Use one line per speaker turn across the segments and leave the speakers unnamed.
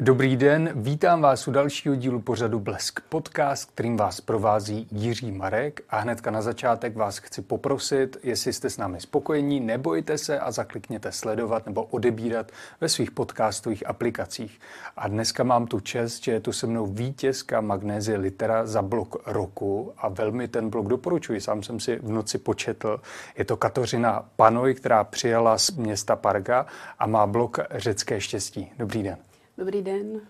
Dobrý den, vítám vás u dalšího dílu pořadu Blesk Podcast, kterým vás provází Jiří Marek a hnedka na začátek vás chci poprosit, jestli jste s námi spokojení, nebojte se a zaklikněte sledovat nebo odebírat ve svých podcastových aplikacích. A dneska mám tu čest, že je tu se mnou vítězka Magnézie Litera za blok roku a velmi ten blok doporučuji, sám jsem si v noci početl. Je to Katořina Panoj, která přijala z města Parga a má blok Řecké štěstí. Dobrý den.
Dobrý den.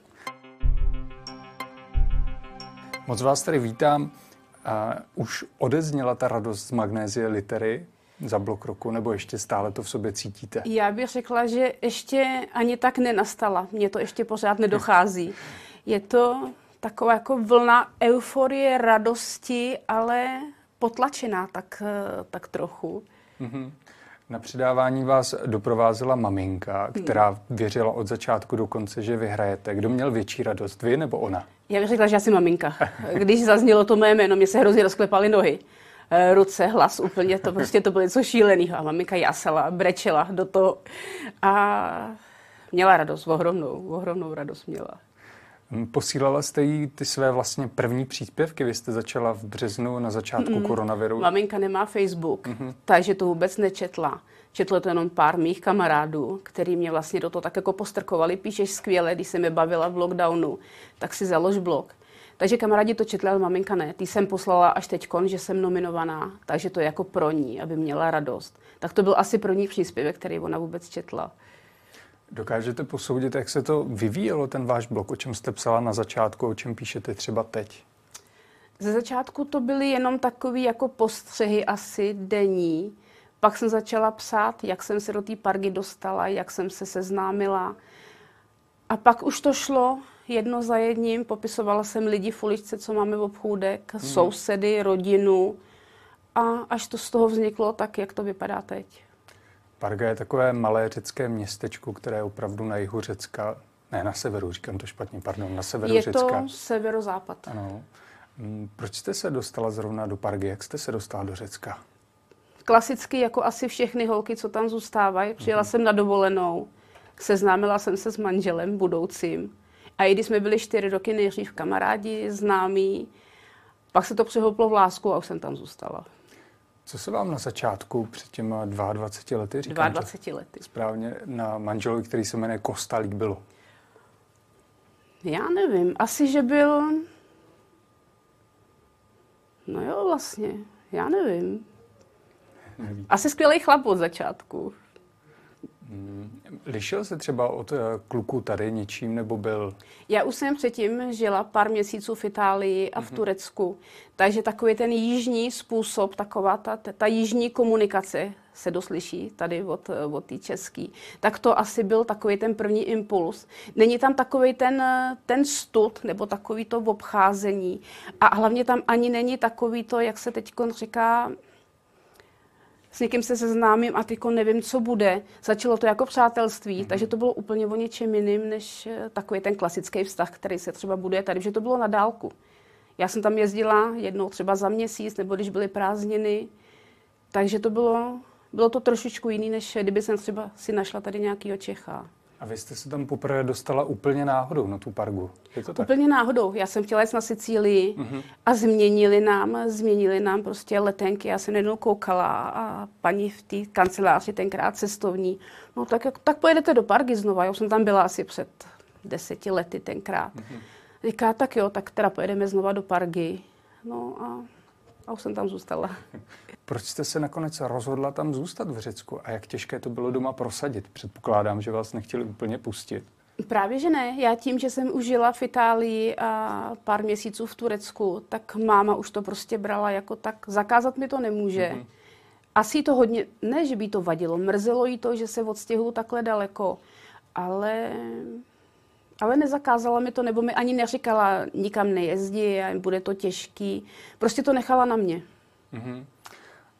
Moc vás tady vítám. Uh, už odezněla ta radost z magnézie litery za blok roku, nebo ještě stále to v sobě cítíte?
Já bych řekla, že ještě ani tak nenastala. Mně to ještě pořád nedochází. Je to taková jako vlna euforie, radosti, ale potlačená tak, tak trochu. Mm-hmm.
Na předávání vás doprovázela maminka, která věřila od začátku do konce, že vyhrajete. Kdo měl větší radost, vy nebo ona?
Já bych řekla, že asi maminka. Když zaznělo to mé jméno, mě se hrozně rozklepaly nohy. Eh, ruce, hlas, úplně to prostě to bylo něco šíleného. A maminka jasala, brečela do toho. A měla radost, ohromnou, ohromnou radost měla.
Posílala jste jí ty své vlastně první příspěvky? Vy jste začala v březnu na začátku mm. koronaviru.
Maminka nemá Facebook, mm-hmm. takže to vůbec nečetla. Četlo to jenom pár mých kamarádů, který mě vlastně do toho tak jako postrkovali. Píšeš skvěle, když se mi bavila v lockdownu, tak si založ blog. Takže kamarádi to četli, ale maminka ne. Ty jsem poslala až teď, že jsem nominovaná, takže to je jako pro ní, aby měla radost. Tak to byl asi pro ní příspěvek, který ona vůbec četla.
Dokážete posoudit, jak se to vyvíjelo, ten váš blog, o čem jste psala na začátku, o čem píšete třeba teď?
Ze začátku to byly jenom takové jako postřehy asi denní. Pak jsem začala psát, jak jsem se do té pargy dostala, jak jsem se seznámila. A pak už to šlo jedno za jedním. Popisovala jsem lidi v uličce, co máme v obchůdek, hmm. sousedy, rodinu. A až to z toho vzniklo, tak jak to vypadá teď.
Parga je takové malé řecké městečko, které je opravdu na jihu Řecka, ne na severu, říkám to špatně, pardon, na severu
je
Řecka.
Je to severozápad.
Ano. Mm, proč jste se dostala zrovna do Pargy? Jak jste se dostala do Řecka?
Klasicky, jako asi všechny holky, co tam zůstávají. Přijela mm-hmm. jsem na dovolenou, seznámila jsem se s manželem budoucím. A i když jsme byli čtyři roky nejdřív kamarádi, známí, pak se to přehouplo v lásku a už jsem tam zůstala.
Co se vám na začátku před těma 22 lety říkám?
22 lety.
Správně na manželovi, který se jmenuje Kosta, líbilo?
Já nevím. Asi, že byl... No jo, vlastně. Já nevím. Neví. Asi skvělý chlap od začátku.
Hmm. Lišil se třeba od eh, kluku tady něčím, nebo byl?
Já už jsem předtím žila pár měsíců v Itálii a v mm-hmm. Turecku, takže takový ten jižní způsob, taková ta, ta jižní komunikace se doslyší tady od, od té český, tak to asi byl takový ten první impuls. Není tam takový ten, ten stud nebo takový to obcházení a hlavně tam ani není takový to, jak se teď říká, s někým se seznámím a tyko nevím, co bude. Začalo to jako přátelství, mm-hmm. takže to bylo úplně o něčem jiným, než eh, takový ten klasický vztah, který se třeba bude tady, že to bylo na dálku. Já jsem tam jezdila jednou třeba za měsíc, nebo když byly prázdniny, takže to bylo, bylo to trošičku jiný, než kdyby jsem třeba si našla tady nějakýho Čecha.
A vy jste se tam poprvé dostala úplně náhodou na tu pargu. Je to tak?
Úplně náhodou. Já jsem chtěla jít na Sicílii uh-huh. a změnili nám, změnili nám prostě letenky. Já jsem jednou koukala a paní v té kanceláři tenkrát cestovní, no tak, tak pojedete do pargy znova. Já jsem tam byla asi před deseti lety tenkrát. Uh-huh. Říká, tak jo, tak teda pojedeme znova do pargy. No a, a už jsem tam zůstala.
Proč jste se nakonec rozhodla tam zůstat v Řecku a jak těžké to bylo doma prosadit? Předpokládám, že vás nechtěli úplně pustit.
Právě, že ne. Já tím, že jsem už žila v Itálii a pár měsíců v Turecku, tak máma už to prostě brala jako tak. Zakázat mi to nemůže. Mm-hmm. Asi to hodně, ne, že by to vadilo, mrzelo jí to, že se odstěhuju takhle daleko, ale, ale nezakázala mi to, nebo mi ani neříkala, nikam nejezdí bude to těžký. Prostě to nechala na mě. Mm-hmm.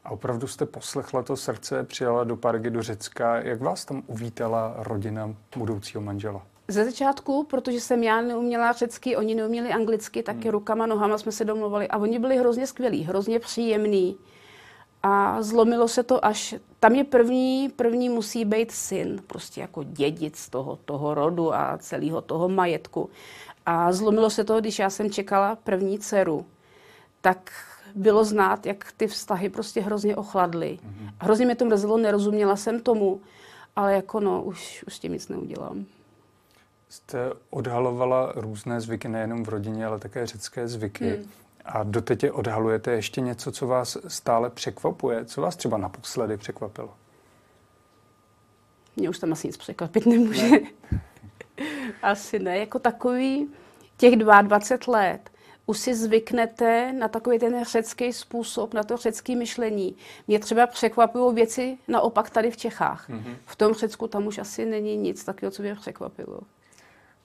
A opravdu jste poslechla to srdce, přijala do Pargy do Řecka. Jak vás tam uvítala rodina budoucího manžela?
Ze začátku, protože jsem já neuměla řecky, oni neuměli anglicky, taky hmm. rukama, nohama jsme se domluvali a oni byli hrozně skvělí, hrozně příjemní. A zlomilo se to až, tam je první, první musí být syn, prostě jako dědic toho, toho rodu a celého toho majetku. A zlomilo se to, když já jsem čekala první dceru, tak bylo znát, jak ty vztahy prostě hrozně ochladly. Mm-hmm. Hrozně mě to mrzelo, nerozuměla jsem tomu, ale jako no, už, už tím nic neudělám.
Jste odhalovala různé zvyky nejenom v rodině, ale také řecké zvyky. Hmm. A doteď je odhalujete ještě něco, co vás stále překvapuje? Co vás třeba naposledy překvapilo?
Mě už tam asi nic překvapit nemůže. Ne. asi ne. Jako takový těch 22 let už si zvyknete na takový ten řecký způsob, na to řecké myšlení. Mě třeba překvapují věci naopak tady v Čechách. Mm-hmm. V tom Řecku tam už asi není nic takového, co mě překvapilo.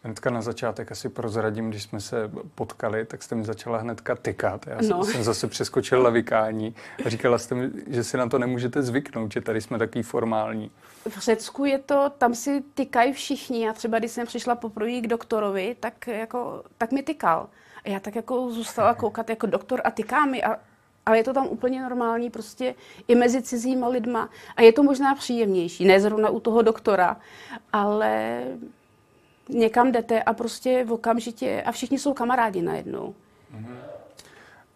Hnedka na začátek asi prozradím, když jsme se potkali, tak jste mi začala hnedka tykat. Já jsem, no. jsem zase přeskočil lavikání a říkala jste mi, že si na to nemůžete zvyknout, že tady jsme takový formální.
V Řecku je to, tam si tykají všichni. A třeba když jsem přišla poprvé k doktorovi, tak, jako, tak mi tykal. A já tak jako zůstala koukat jako doktor a tyká mi a ale je to tam úplně normální, prostě i mezi cizíma lidma. A je to možná příjemnější, ne zrovna u toho doktora, ale někam jdete a prostě v okamžitě a všichni jsou kamarádi najednou. Mm-hmm.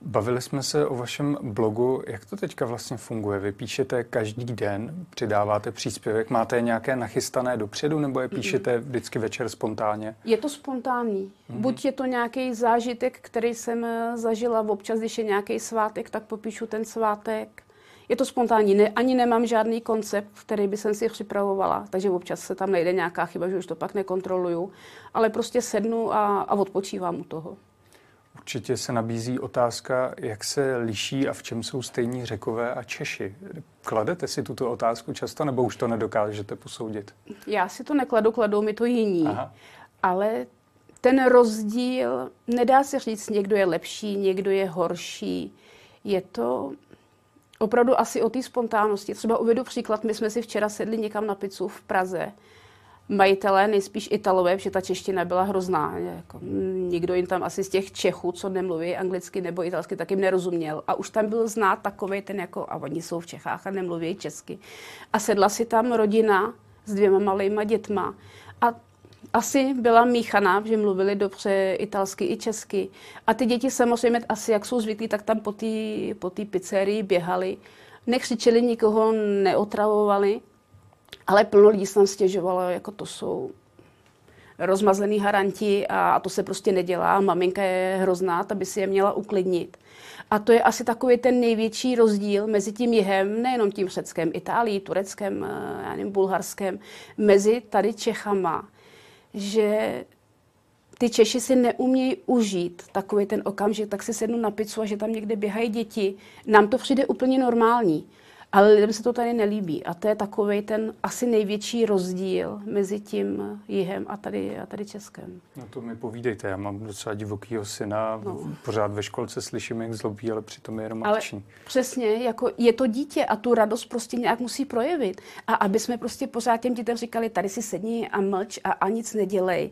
Bavili jsme se o vašem blogu. Jak to teďka vlastně funguje? Vy píšete každý den, přidáváte příspěvek, máte nějaké nachystané dopředu, nebo je píšete vždycky večer spontánně?
Je to spontánní. Mm-hmm. Buď je to nějaký zážitek, který jsem eh, zažila, občas, když je nějaký svátek, tak popíšu ten svátek. Je to spontánní, ne, ani nemám žádný koncept, který by jsem si připravovala, takže občas se tam najde nějaká chyba, že už to pak nekontroluju, ale prostě sednu a, a odpočívám u toho.
Určitě se nabízí otázka, jak se liší a v čem jsou stejní řekové a Češi. Kladete si tuto otázku často, nebo už to nedokážete posoudit?
Já si to nekladu, kladou mi to jiní. Aha. Ale ten rozdíl, nedá se říct, někdo je lepší, někdo je horší. Je to opravdu asi o té spontánnosti. Třeba uvedu příklad, my jsme si včera sedli někam na pizzu v Praze majitelé nejspíš Italové, protože ta čeština byla hrozná. Jako, nikdo jim tam asi z těch Čechů, co nemluví anglicky nebo italsky, tak jim nerozuměl. A už tam byl znát takový ten, jako, a oni jsou v Čechách a nemluví česky. A sedla si tam rodina s dvěma malýma dětma. A asi byla míchaná, že mluvili dobře italsky i česky. A ty děti samozřejmě asi, jak jsou zvyklí, tak tam po té pizzerii běhali. Nekřičeli, nikoho neotravovali. Ale plno lidí se tam stěžovalo, jako to jsou rozmazlený haranti a to se prostě nedělá. Maminka je hrozná, ta by si je měla uklidnit. A to je asi takový ten největší rozdíl mezi tím jihem, nejenom tím Řeckem, Itálií, Tureckem, eh, já nevím, mezi tady Čechama, že ty Češi si neumějí užít takový ten okamžik, tak si sednu na pizzu a že tam někde běhají děti. Nám to přijde úplně normální. Ale lidem se to tady nelíbí. A to je takový ten asi největší rozdíl mezi tím jihem a tady, a tady Českem.
No to mi povídejte, já mám docela divokýho syna, no. pořád ve školce slyším, jak zlobí, ale přitom je jenom ale akční.
Přesně, jako je to dítě a tu radost prostě nějak musí projevit. A aby jsme prostě pořád těm dětem říkali, tady si sedni a mlč a, a nic nedělej,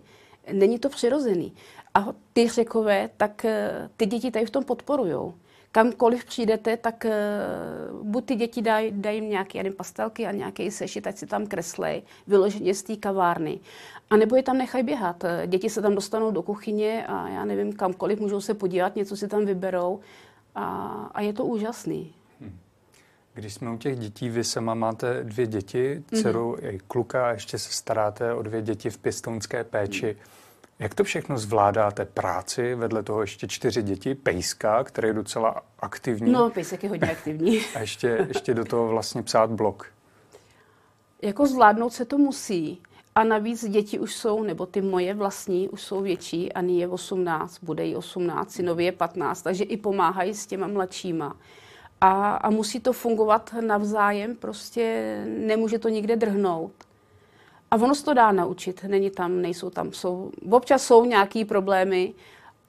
není to přirozený. A ty řekové, tak eh, ty děti tady v tom podporujou kamkoliv přijdete, tak uh, buď ty děti dají daj nějaké nevím, pastelky a nějaký sešit, ať si tam kreslej, vyloženě z té kavárny. A nebo je tam nechají běhat. Děti se tam dostanou do kuchyně a já nevím, kamkoliv můžou se podívat, něco si tam vyberou a, a je to úžasný. Hm.
Když jsme u těch dětí, vy sama máte dvě děti, dceru mm-hmm. i kluka, a ještě se staráte o dvě děti v pěstounské péči. Mm. Jak to všechno zvládáte? Práci, vedle toho ještě čtyři děti, Pejska, který je docela aktivní.
No, Pejsek je hodně aktivní.
A ještě, ještě do toho vlastně psát blog.
Jako zvládnout se to musí. A navíc děti už jsou, nebo ty moje vlastní, už jsou větší. Ani je 18, bude jí 18, synovi je 15, takže i pomáhají s těma mladšíma. A, a musí to fungovat navzájem, prostě nemůže to nikde drhnout. A ono se to dá naučit, není tam, nejsou tam, jsou, občas jsou nějaký problémy,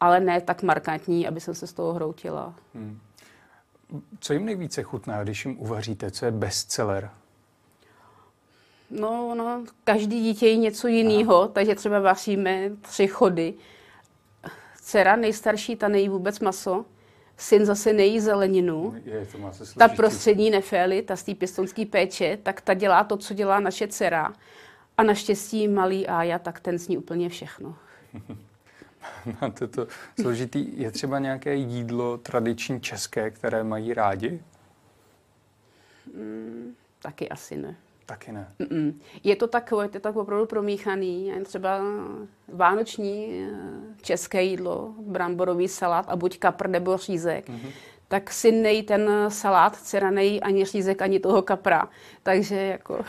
ale ne tak markantní, aby jsem se z toho hroutila. Hmm.
Co jim nejvíce chutná, když jim uvaříte? Co je bestseller?
No, no, každý dítě je něco jiného, takže třeba vaříme tři chody. Dcera nejstarší, ta nejí vůbec maso. syn zase nejí zeleninu,
Je, to má se
ta prostřední nefély, ta z té pěstonské péče, tak ta dělá to, co dělá naše dcera. A naštěstí malý Ája, tak ten sní úplně všechno.
Máte to složitý. Je třeba nějaké jídlo tradiční české, které mají rádi?
Taky asi ne.
Taky ne.
Mm-mm. Je to takové, je to tak opravdu promíchaný. Třeba vánoční eh, české jídlo, bramborový salát a buď kapr nebo řízek. Mm-hmm. Tak si nejí ten salát, dcera nejí ani řízek, ani toho kapra. Takže jako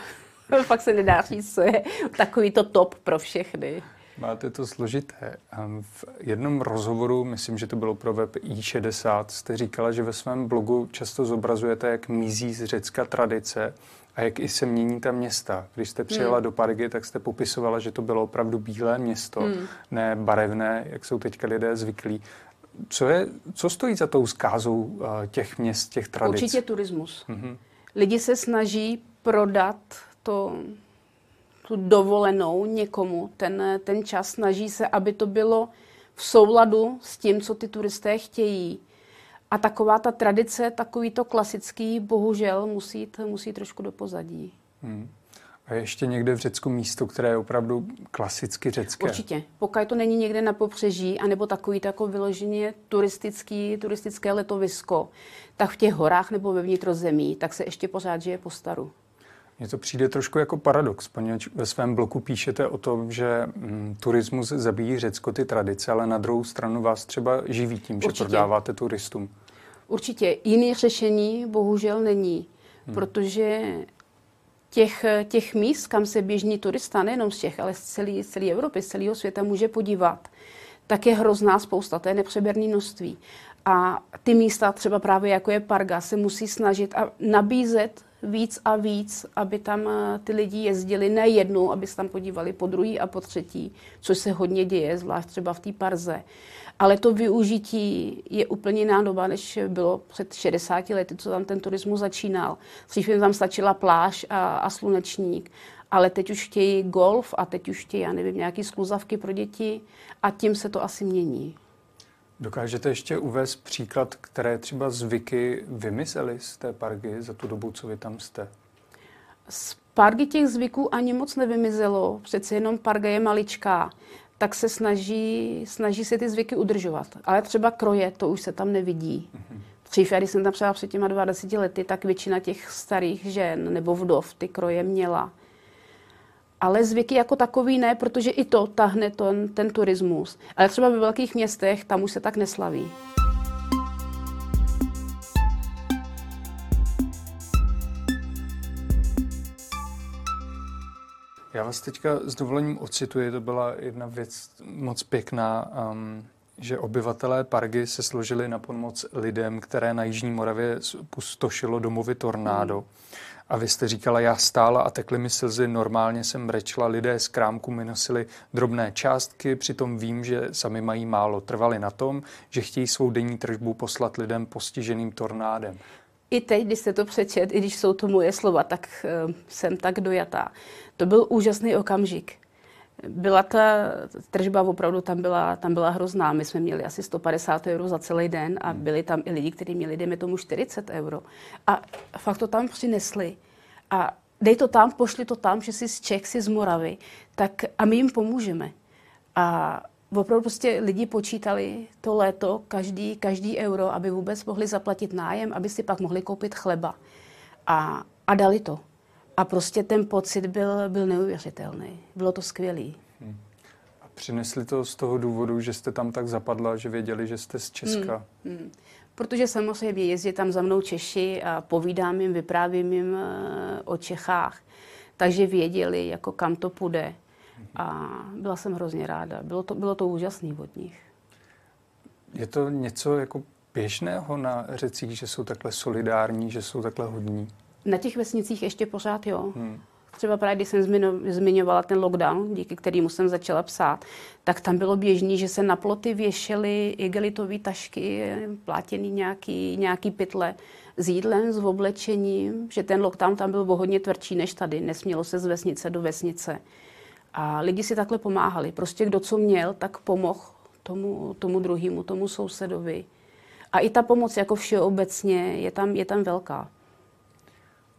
fakt se nedá říct, co je takový to top pro všechny.
Máte to složité. Ehm, V jednom rozhovoru, myslím, že to bylo pro web i60, jste říkala, že ve svém blogu často zobrazujete, jak mizí z Řecka tradice a jak i se mění ta města. Když jste přijela do Pargy, tak jste popisovala, že to bylo opravdu bílé město, ne barevné, jak jsou teďka lidé zvyklí. Co, je, co stojí za tou zkázou eh, těch měst, těch tradic?
Určitě turismus. Mm-hmm. Lidi se snaží prodat to, tu dovolenou někomu ten, ten čas, snaží se, aby to bylo v souladu s tím, co ty turisté chtějí. A taková ta tradice, takový to klasický, bohužel musí jít, musí trošku do pozadí.
Hmm. A je ještě někde v Řecku místo, které je opravdu klasicky řecké?
Určitě. Pokud to není někde na popřeží, anebo takový to jako vyloženě turistický, turistické letovisko, tak v těch horách nebo ve vnitrozemí, tak se ještě pořád žije po staru.
Mně to přijde trošku jako paradox, poněvadž ve svém bloku píšete o tom, že mm, turismus zabíjí Řecko ty tradice, ale na druhou stranu vás třeba živí tím, že
Určitě.
prodáváte turistům.
Určitě jiný řešení bohužel není, hmm. protože těch, těch míst, kam se běžný turista, nejenom z Čech, ale z celé, celé Evropy, z celého světa může podívat, tak je hrozná spousta, to je nepřeberný množství. A ty místa, třeba právě jako je Parga, se musí snažit a nabízet víc a víc, aby tam eh, ty lidi jezdili ne jednou, aby se tam podívali po druhý a po třetí, což se hodně děje, zvlášť třeba v té Parze. Ale to využití je úplně jiná doba, než bylo před 60 lety, co tam ten turismus začínal. Dřív tam stačila pláž a, a slunečník. Ale teď už chtějí golf a teď už chtějí, já nevím, nějaký skluzavky pro děti a tím se to asi mění.
Dokážete ještě uvést příklad, které třeba zvyky vymysleli z té parky za tu dobu, co vy tam jste?
Z Pargy těch zvyků ani moc nevymizelo, přece jenom Parga je maličká, tak se snaží, snaží se ty zvyky udržovat. Ale třeba kroje, to už se tam nevidí. Dřív, já když jsem tam třeba před těma 20 lety, tak většina těch starých žen nebo vdov ty kroje měla. Ale zvyky jako takový ne, protože i to tahne ten, ten turismus. Ale třeba ve velkých městech tam už se tak neslaví.
Já vás teďka s dovolením ocituji, to byla jedna věc moc pěkná, um, že obyvatelé Pargy se složili na pomoc lidem, které na Jižní Moravě pustošilo domovy tornádo. Hmm. A vy jste říkala, já stála a tekly mi slzy, normálně jsem brečela, lidé z krámku mi nosili drobné částky, přitom vím, že sami mají málo. Trvali na tom, že chtějí svou denní tržbu poslat lidem postiženým tornádem.
I teď, když jste to přečet, i když jsou to moje slova, tak uh, jsem tak dojatá. To byl úžasný okamžik. Byla ta tržba opravdu tam byla, tam byla hrozná. My jsme měli asi 150 euro za celý den a byli tam i lidi, kteří měli, dejme tomu, 40 euro. A fakt to tam přinesli. A dej to tam, pošli to tam, že jsi z Čech, jsi z Moravy, tak a my jim pomůžeme. A opravdu prostě lidi počítali to léto, každý, každý euro, aby vůbec mohli zaplatit nájem, aby si pak mohli koupit chleba. A, a dali to. A prostě ten pocit byl, byl neuvěřitelný. Bylo to skvělý.
Hmm. A přinesli to z toho důvodu, že jste tam tak zapadla, že věděli, že jste z Česka?
Hmm. Hmm. Protože samozřejmě jezdí tam za mnou Češi a povídám jim, vyprávím jim o Čechách. Takže věděli, jako kam to půjde. A byla jsem hrozně ráda. Bylo to, bylo to úžasný od nich.
Je to něco jako běžného na řecích, že jsou takhle solidární, že jsou takhle hodní?
Na těch vesnicích ještě pořád jo. Hmm. Třeba právě, když jsem zmiňovala ten lockdown, díky kterému jsem začala psát, tak tam bylo běžný, že se na ploty věšely igelitové tašky, plátěný nějaký, nějaký pytle s jídlem, s oblečením, že ten lockdown tam byl o hodně tvrdší než tady. Nesmělo se z vesnice do vesnice. A lidi si takhle pomáhali. Prostě kdo co měl, tak pomohl tomu, tomu druhému, tomu sousedovi. A i ta pomoc jako všeobecně je tam, je tam velká.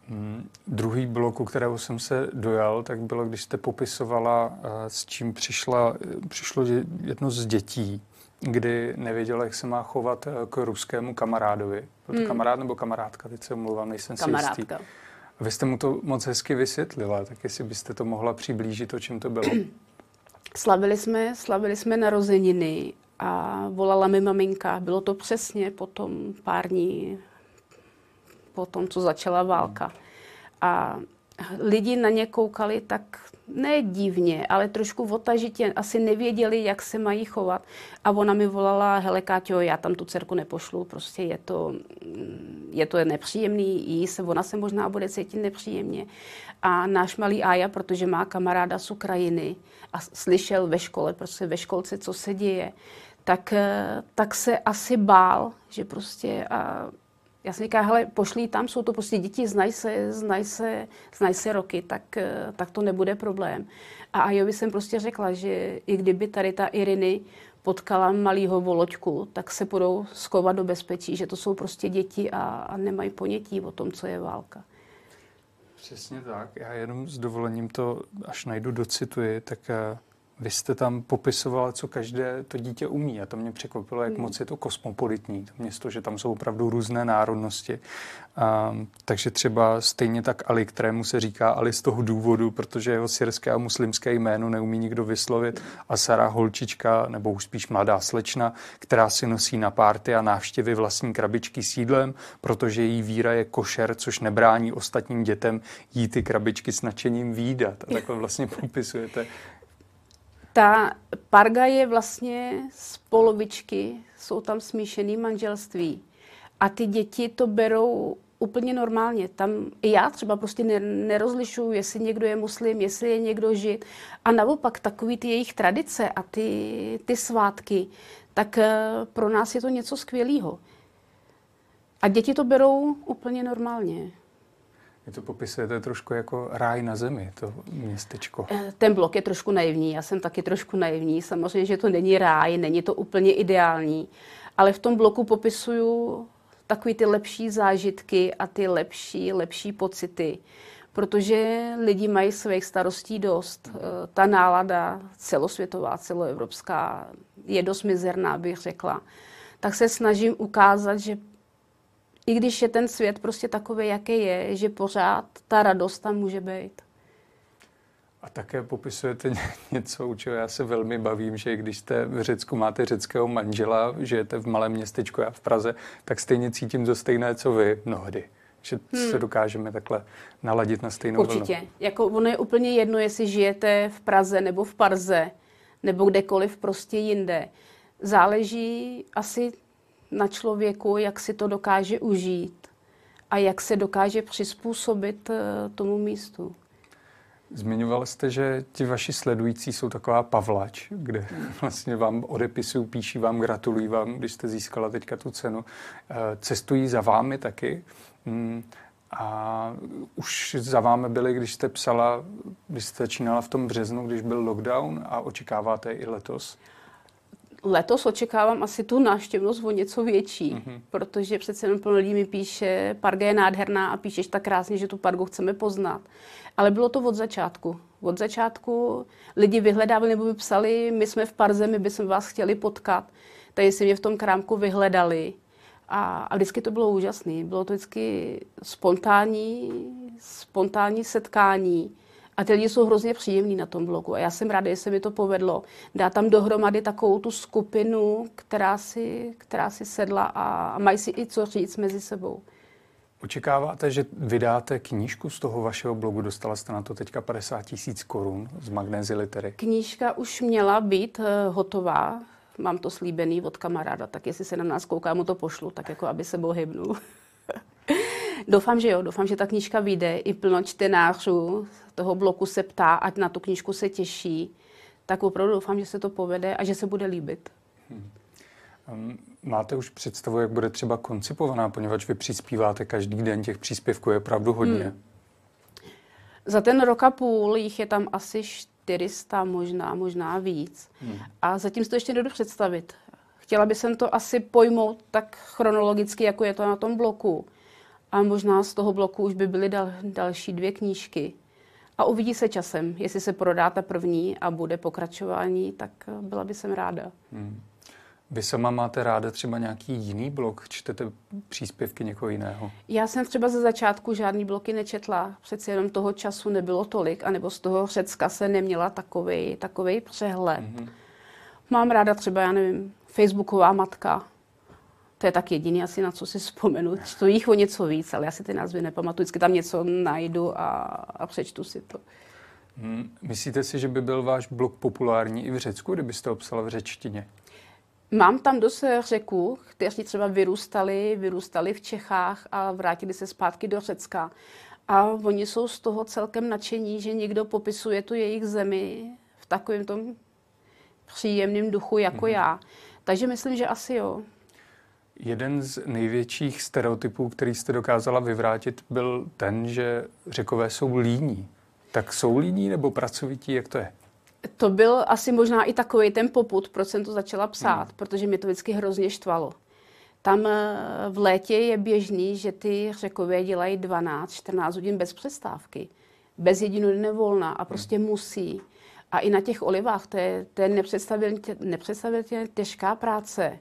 Hmm, druhý blok, u kterého jsem se dojal, tak bylo, když jste popisovala, eh, s čím přišla, přišlo jedno z dětí, kdy nevěděla, jak se má chovat eh, k ruskému kamarádovi. Byl to hmm. kamarád nebo kamarádka? Teď se omlouvám, nejsem Kamarádka. si jistý. Vy jste mu to moc hezky vysvětlila, tak jestli byste to mohla přiblížit, o čem to bylo.
Slavili jsme, slavili jsme narozeniny a volala mi maminka. Bylo to přesně potom pár dní po tom, co začala válka. A lidi na ně koukali tak ne divně, ale trošku otažitě, asi nevěděli, jak se mají chovat. A ona mi volala, hele Káťo, já tam tu dcerku nepošlu, prostě je to, je to nepříjemný, jí se, ona se možná bude cítit nepříjemně. A náš malý Aja, protože má kamaráda z Ukrajiny a slyšel ve škole, prostě ve školce, co se děje, tak, tak se asi bál, že prostě a já jsem říkala, hele, pošlí tam, jsou to prostě děti, znají se, znají se, znají se roky, tak, eh, tak to nebude problém. A Ajovi jsem prostě řekla, že i kdyby tady ta Iriny potkala malýho voloďku, tak se budou skovat do bezpečí, že to jsou prostě děti a, a nemají ponětí o tom, co je válka.
Přesně tak. Já jenom s dovolením to, až najdu, docituji, tak eh, vy jste tam popisovala, co každé to dítě umí a to mě překvapilo, jak mm. moc je to kosmopolitní, to město, že tam jsou opravdu různé národnosti. A, takže třeba stejně tak Ali, kterému se říká Ali z toho důvodu, protože jeho syrské a muslimské jméno neumí nikdo vyslovit a Sara holčička, nebo už spíš mladá slečna, která si nosí na párty a návštěvy vlastní krabičky s jídlem, protože její víra je košer, což nebrání ostatním dětem jí ty krabičky s nadšením výdat. A takhle vlastně popisujete
ta parga je vlastně z polovičky, jsou tam smíšený manželství. A ty děti to berou úplně normálně. Tam i já třeba prostě nerozlišuju, jestli někdo je muslim, jestli je někdo žid. A naopak takový ty jejich tradice a ty, ty svátky, tak eh, pro nás je to něco skvělého. A děti to berou úplně normálně.
Vy to popisujete trošku jako ráj na zemi, to městečko.
Eh, ten blok je trošku naivní, já jsem taky trošku naivní. Samozřejmě, že to není ráj, není to úplně ideální, ale v tom bloku popisuju takový ty lepší zážitky a ty lepší, lepší pocity, protože lidi mají svých starostí dost. Eh, ta nálada celosvětová, celoevropská je dost mizerná, bych řekla. Tak se snažím ukázat, že i když je ten svět prostě takový, jaký je, že pořád ta radost tam může být.
A také popisujete něco, u čeho já se velmi bavím, že když jste v Řecku, máte řeckého manžela, žijete v malém městečku, já v Praze, tak stejně cítím to stejné, co vy mnohdy. Že hmm. se dokážeme takhle naladit na stejnou
Určitě.
vlnu.
Jako ono je úplně jedno, jestli žijete v Praze nebo v Parze, nebo kdekoliv prostě jinde. Záleží asi na člověku, jak si to dokáže užít a jak se dokáže přizpůsobit eh, tomu místu.
Zmiňoval jste, že ti vaši sledující jsou taková pavlač, kde vlastně vám odepisují, píší vám, gratulují vám, když jste získala teďka tu cenu. Eh, cestují za vámi taky. Hmm, a už za vámi byli, když jste psala, když jste začínala v tom březnu, když byl lockdown a očekáváte i letos?
Letos očekávám asi tu návštěvnost o něco větší, mm-hmm. protože přece jen plno lidí mi píše, Parga je nádherná a píšeš tak krásně, že tu Pargu chceme poznat. Ale bylo to od začátku. Od začátku lidi vyhledávali nebo by psali, my jsme v Parze, my bychom vás chtěli potkat. Takže si mě v tom krámku vyhledali. A, a vždycky to bylo úžasné. Bylo to vždycky spontánní, spontánní setkání a ty lidi jsou hrozně příjemní na tom blogu. A já jsem ráda, že se mi to povedlo. Dá tam dohromady takovou tu skupinu, která si, která si sedla a, a mají si i co říct mezi sebou.
Očekáváte, že vydáte knížku z toho vašeho blogu? Dostala jste na to teďka 50 tisíc korun z Magnézy Litery.
Knížka už měla být uh, hotová. Mám to slíbený od kamaráda, tak jestli se na nás kouká, mu to pošlu, tak jako aby se hybnul. doufám, že jo, doufám, že ta knížka vyjde. I plno čtenářů toho bloku se ptá, ať na tu knížku se těší. Tak opravdu doufám, že se to povede a že se bude líbit. Hmm.
Um, máte už představu, jak bude třeba koncipovaná, poněvadž vy přispíváte každý den, těch příspěvků je opravdu hodně. Hmm.
Za ten rok a půl jich je tam asi 400, možná, možná víc. Hmm. A zatím si to ještě nedodu představit. Chtěla bych to asi pojmout tak chronologicky, jako je to na tom bloku. A možná z toho bloku už by byly dal, další dvě knížky. A uvidí se časem. Jestli se prodá ta první a bude pokračování, tak byla by jsem ráda. Hmm.
Vy sama máte ráda třeba nějaký jiný blok? Čtete příspěvky někoho jiného?
Já jsem třeba ze začátku žádný bloky nečetla. Přeci jenom toho času nebylo tolik, anebo z toho Řecka se neměla takový takovej přehled. Mm-hmm. Mám ráda třeba, já nevím, Facebooková matka. To je tak jediný asi, na co si vzpomenu. Čtu jich o něco víc, ale já si ty názvy nepamatuju. Vždycky tam něco najdu a, a přečtu si to.
Hmm. Myslíte si, že by byl váš blog populární i v Řecku, kdybyste ho psala v řečtině?
Mám tam dost řeků, kteří třeba vyrůstali, vyrůstali v Čechách a vrátili se zpátky do Řecka. A oni jsou z toho celkem nadšení, že někdo popisuje tu jejich zemi v takovém tom příjemném duchu jako mm-hmm. já. Takže myslím, že asi jo.
Jeden z největších stereotypů, který jste dokázala vyvrátit, byl ten, že řekové jsou líní. Tak jsou líní nebo pracovití, jak to je?
To byl asi možná i takový ten poput, proč jsem to začala psát, hmm. protože mě to vždycky hrozně štvalo. Tam eh, v létě je běžný, že ty řekové dělají 12-14 hodin bez přestávky. Bez jedinou dne volna a prostě hmm. musí. A i na těch olivách, to je, to je nepředstavitelně, nepředstavitelně těžká práce.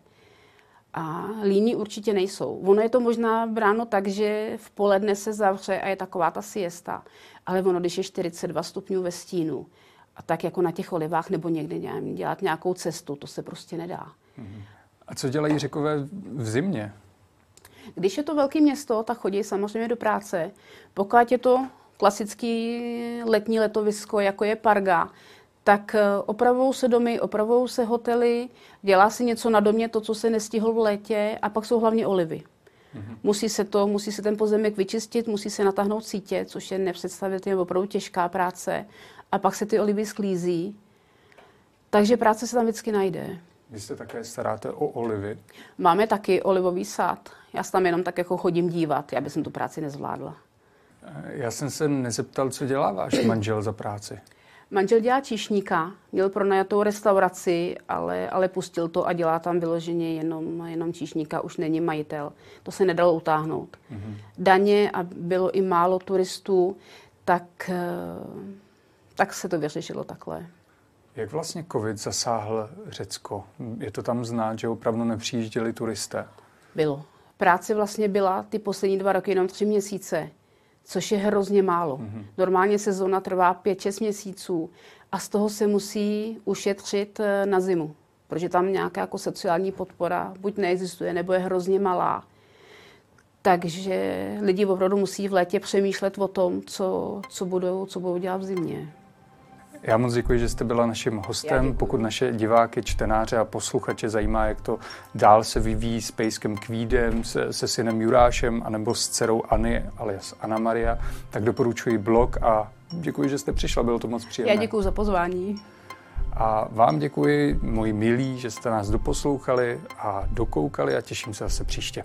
A líní určitě nejsou. Ono je to možná bráno tak, že v poledne se zavře a je taková ta siesta. Ale ono, když je 42 stupňů ve stínu, a tak jako na těch olivách nebo někdy nevím, dělat nějakou cestu, to se prostě nedá.
A co dělají řekové v zimě?
Když je to velké město, tak chodí samozřejmě do práce. Pokud je to klasický letní letovisko, jako je Parga, tak eh, opravují se domy, opravují se hotely, dělá se něco na domě, to, co se nestihlo v létě, a pak jsou hlavně olivy. Mm-hmm. Musí se to, musí se ten pozemek vyčistit, musí se natáhnout sítě, což je nepředstavitelně opravdu těžká práce. A pak se ty olivy sklízí. Takže práce se tam vždycky najde.
Vy se také staráte o olivy?
Máme taky olivový sád. Já se tam jenom tak jako chodím dívat. Já bych tu práci nezvládla.
Já jsem se nezeptal, co dělá váš manžel za práci.
Manžel dělá číšníka, měl pronajatou restauraci, ale, ale pustil to a dělá tam vyloženě jenom, jenom číšníka, už není majitel. To se nedalo utáhnout. Mm-hmm. Daně a bylo i málo turistů, tak, eh, tak se to vyřešilo takhle.
Jak vlastně covid zasáhl Řecko? Je to tam znát, že opravdu nepřijížděli turisté?
Bylo. Práce vlastně byla ty poslední dva roky jenom tři měsíce což je hrozně málo. Mm-hmm. Normálně sezóna trvá 5-6 měsíců a z toho se musí ušetřit eh, na zimu, protože tam nějaká jako sociální podpora buď neexistuje, nebo je hrozně malá. Takže lidi opravdu musí v létě přemýšlet o tom, co, co, budou, co budou dělat v zimě.
Já moc děkuji, že jste byla naším hostem. Pokud naše diváky, čtenáře a posluchače zajímá, jak to dál se vyvíjí s Pejskem Kvídem, se, se synem Jurášem, anebo s dcerouAny, alias Anna Maria, tak doporučuji blog a děkuji, že jste přišla, bylo to moc příjemné.
Já děkuji za pozvání.
A vám děkuji, moji milí, že jste nás doposlouchali a dokoukali a těším se zase příště.